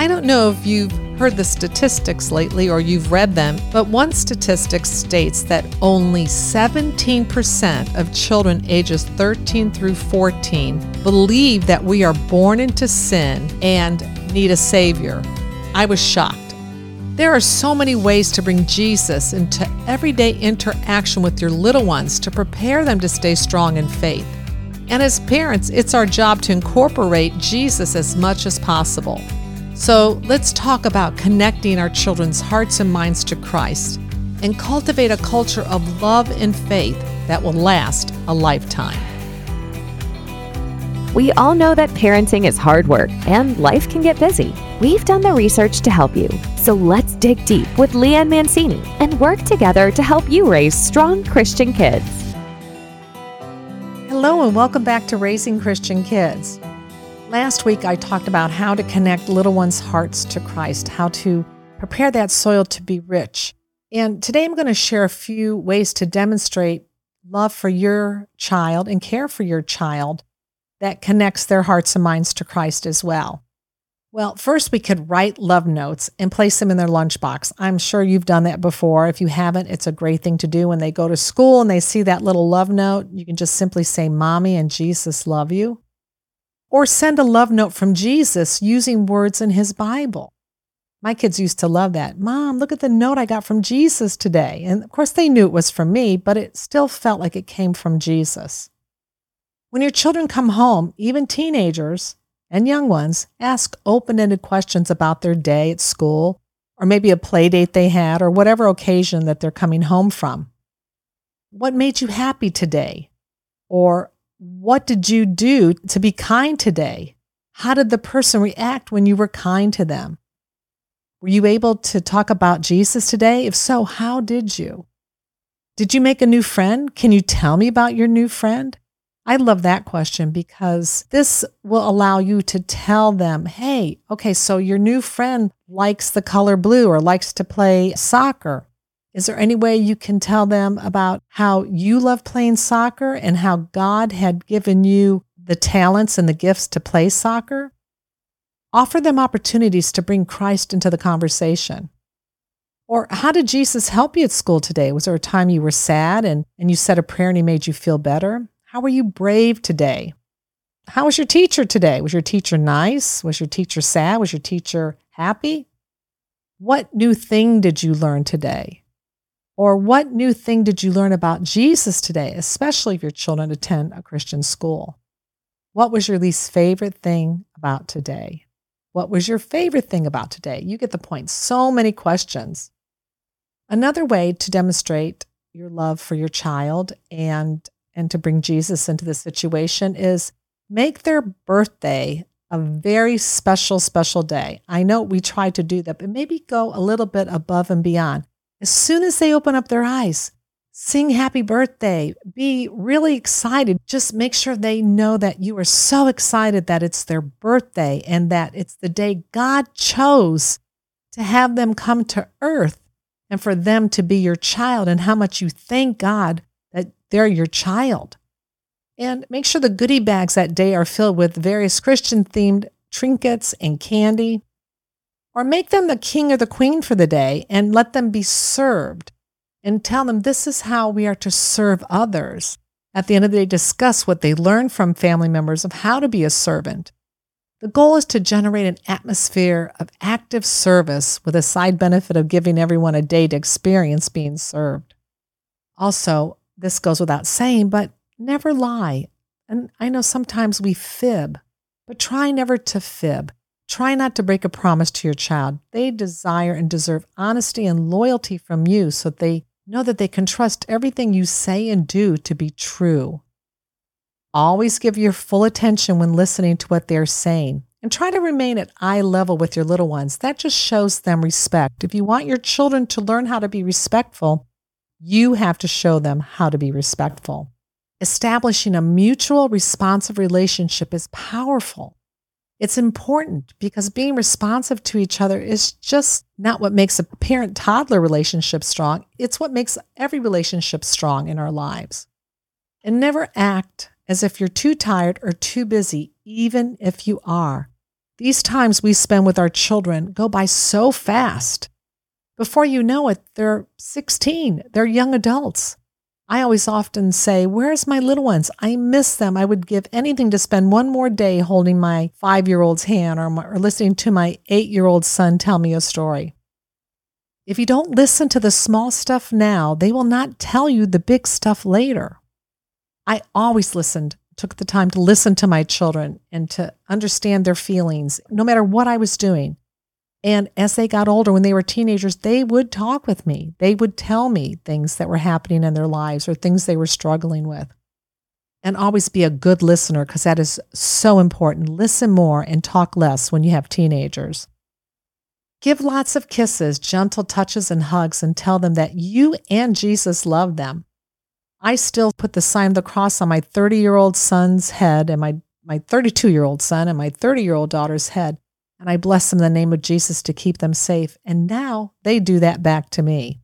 I don't know if you've heard the statistics lately or you've read them, but one statistic states that only 17% of children ages 13 through 14 believe that we are born into sin and need a Savior. I was shocked. There are so many ways to bring Jesus into everyday interaction with your little ones to prepare them to stay strong in faith. And as parents, it's our job to incorporate Jesus as much as possible. So let's talk about connecting our children's hearts and minds to Christ and cultivate a culture of love and faith that will last a lifetime. We all know that parenting is hard work and life can get busy. We've done the research to help you. So let's dig deep with Lee Ann Mancini and work together to help you raise strong Christian kids. Hello, and welcome back to Raising Christian Kids. Last week, I talked about how to connect little ones' hearts to Christ, how to prepare that soil to be rich. And today, I'm going to share a few ways to demonstrate love for your child and care for your child that connects their hearts and minds to Christ as well. Well, first, we could write love notes and place them in their lunchbox. I'm sure you've done that before. If you haven't, it's a great thing to do when they go to school and they see that little love note. You can just simply say, Mommy and Jesus love you. Or send a love note from Jesus using words in his Bible. My kids used to love that. Mom, look at the note I got from Jesus today. And of course, they knew it was from me, but it still felt like it came from Jesus. When your children come home, even teenagers and young ones, ask open ended questions about their day at school, or maybe a play date they had, or whatever occasion that they're coming home from. What made you happy today? Or what did you do to be kind today? How did the person react when you were kind to them? Were you able to talk about Jesus today? If so, how did you? Did you make a new friend? Can you tell me about your new friend? I love that question because this will allow you to tell them, hey, okay, so your new friend likes the color blue or likes to play soccer. Is there any way you can tell them about how you love playing soccer and how God had given you the talents and the gifts to play soccer? Offer them opportunities to bring Christ into the conversation. Or how did Jesus help you at school today? Was there a time you were sad and, and you said a prayer and he made you feel better? How were you brave today? How was your teacher today? Was your teacher nice? Was your teacher sad? Was your teacher happy? What new thing did you learn today? Or what new thing did you learn about Jesus today, especially if your children attend a Christian school? What was your least favorite thing about today? What was your favorite thing about today? You get the point. So many questions. Another way to demonstrate your love for your child and and to bring Jesus into the situation is make their birthday a very special special day. I know we try to do that, but maybe go a little bit above and beyond. As soon as they open up their eyes, sing happy birthday, be really excited. Just make sure they know that you are so excited that it's their birthday and that it's the day God chose to have them come to earth and for them to be your child and how much you thank God that they're your child. And make sure the goodie bags that day are filled with various Christian themed trinkets and candy or make them the king or the queen for the day and let them be served and tell them this is how we are to serve others. At the end of the day, discuss what they learned from family members of how to be a servant. The goal is to generate an atmosphere of active service with a side benefit of giving everyone a day to experience being served. Also, this goes without saying, but never lie. And I know sometimes we fib, but try never to fib. Try not to break a promise to your child. They desire and deserve honesty and loyalty from you so they know that they can trust everything you say and do to be true. Always give your full attention when listening to what they're saying and try to remain at eye level with your little ones. That just shows them respect. If you want your children to learn how to be respectful, you have to show them how to be respectful. Establishing a mutual responsive relationship is powerful. It's important because being responsive to each other is just not what makes a parent toddler relationship strong. It's what makes every relationship strong in our lives. And never act as if you're too tired or too busy, even if you are. These times we spend with our children go by so fast. Before you know it, they're 16, they're young adults. I always often say, Where's my little ones? I miss them. I would give anything to spend one more day holding my five year old's hand or, my, or listening to my eight year old son tell me a story. If you don't listen to the small stuff now, they will not tell you the big stuff later. I always listened, took the time to listen to my children and to understand their feelings, no matter what I was doing. And as they got older, when they were teenagers, they would talk with me. They would tell me things that were happening in their lives or things they were struggling with. And always be a good listener because that is so important. Listen more and talk less when you have teenagers. Give lots of kisses, gentle touches, and hugs, and tell them that you and Jesus love them. I still put the sign of the cross on my 30 year old son's head and my, my 32 year old son and my 30 year old daughter's head and I bless them in the name of Jesus to keep them safe. And now they do that back to me.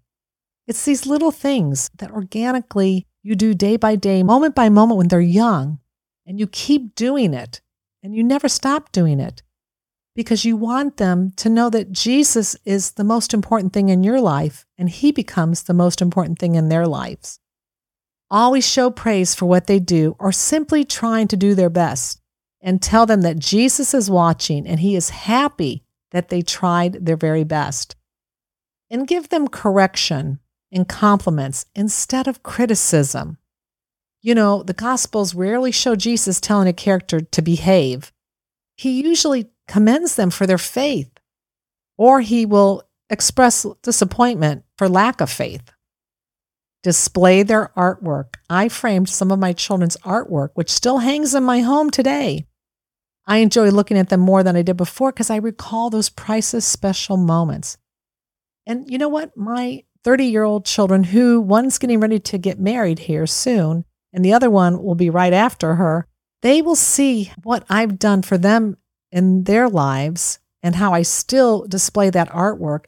It's these little things that organically you do day by day, moment by moment when they're young, and you keep doing it and you never stop doing it because you want them to know that Jesus is the most important thing in your life and he becomes the most important thing in their lives. Always show praise for what they do or simply trying to do their best and tell them that Jesus is watching and he is happy that they tried their very best. And give them correction and compliments instead of criticism. You know, the Gospels rarely show Jesus telling a character to behave. He usually commends them for their faith, or he will express disappointment for lack of faith. Display their artwork. I framed some of my children's artwork, which still hangs in my home today. I enjoy looking at them more than I did before because I recall those priceless special moments. And you know what? My 30 year old children, who one's getting ready to get married here soon, and the other one will be right after her, they will see what I've done for them in their lives and how I still display that artwork.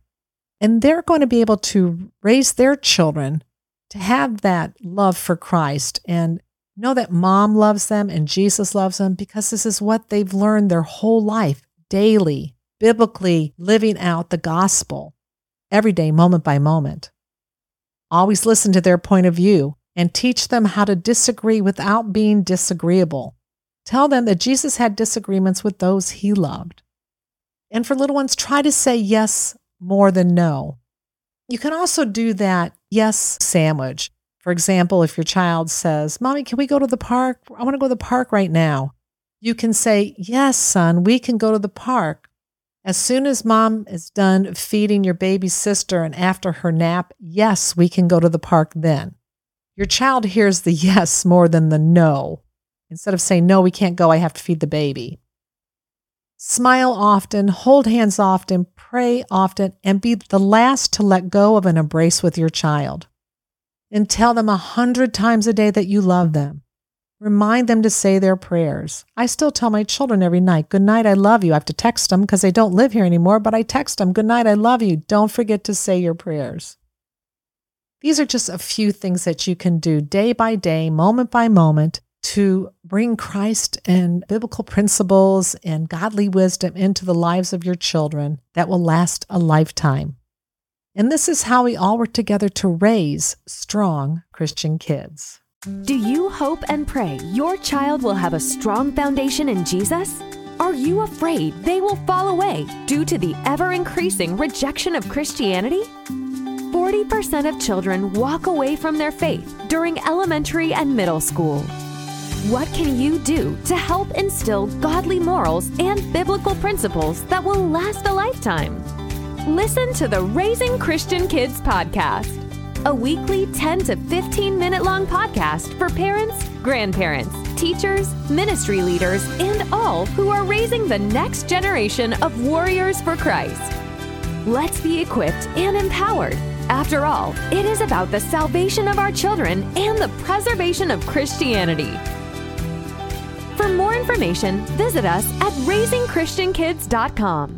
And they're going to be able to raise their children to have that love for Christ and know that mom loves them and Jesus loves them because this is what they've learned their whole life, daily, biblically living out the gospel every day, moment by moment. Always listen to their point of view and teach them how to disagree without being disagreeable. Tell them that Jesus had disagreements with those he loved. And for little ones, try to say yes more than no. You can also do that yes sandwich. For example, if your child says, Mommy, can we go to the park? I want to go to the park right now. You can say, Yes, son, we can go to the park. As soon as mom is done feeding your baby sister and after her nap, yes, we can go to the park then. Your child hears the yes more than the no. Instead of saying, No, we can't go, I have to feed the baby. Smile often, hold hands often, pray often, and be the last to let go of an embrace with your child and tell them a hundred times a day that you love them. Remind them to say their prayers. I still tell my children every night, Good night, I love you. I have to text them because they don't live here anymore, but I text them, Good night, I love you. Don't forget to say your prayers. These are just a few things that you can do day by day, moment by moment, to bring Christ and biblical principles and godly wisdom into the lives of your children that will last a lifetime. And this is how we all work together to raise strong Christian kids. Do you hope and pray your child will have a strong foundation in Jesus? Are you afraid they will fall away due to the ever increasing rejection of Christianity? 40% of children walk away from their faith during elementary and middle school. What can you do to help instill godly morals and biblical principles that will last a lifetime? Listen to the Raising Christian Kids podcast, a weekly 10 to 15 minute long podcast for parents, grandparents, teachers, ministry leaders, and all who are raising the next generation of warriors for Christ. Let's be equipped and empowered. After all, it is about the salvation of our children and the preservation of Christianity. For more information, visit us at raisingchristiankids.com.